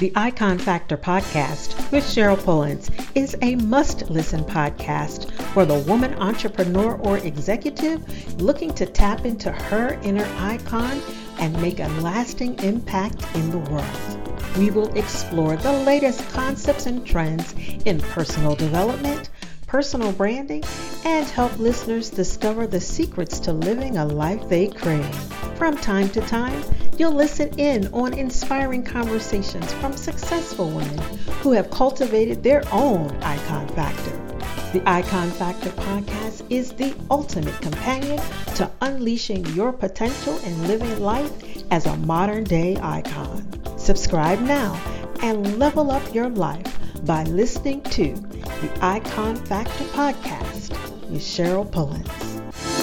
The Icon Factor podcast with Cheryl Pullins is a must listen podcast for the woman entrepreneur or executive looking to tap into her inner icon and make a lasting impact in the world. We will explore the latest concepts and trends in personal development, personal branding, and help listeners discover the secrets to living a life they crave. From time to time, You'll listen in on inspiring conversations from successful women who have cultivated their own icon factor. The Icon Factor podcast is the ultimate companion to unleashing your potential and living life as a modern day icon. Subscribe now and level up your life by listening to the Icon Factor podcast with Cheryl Pullins.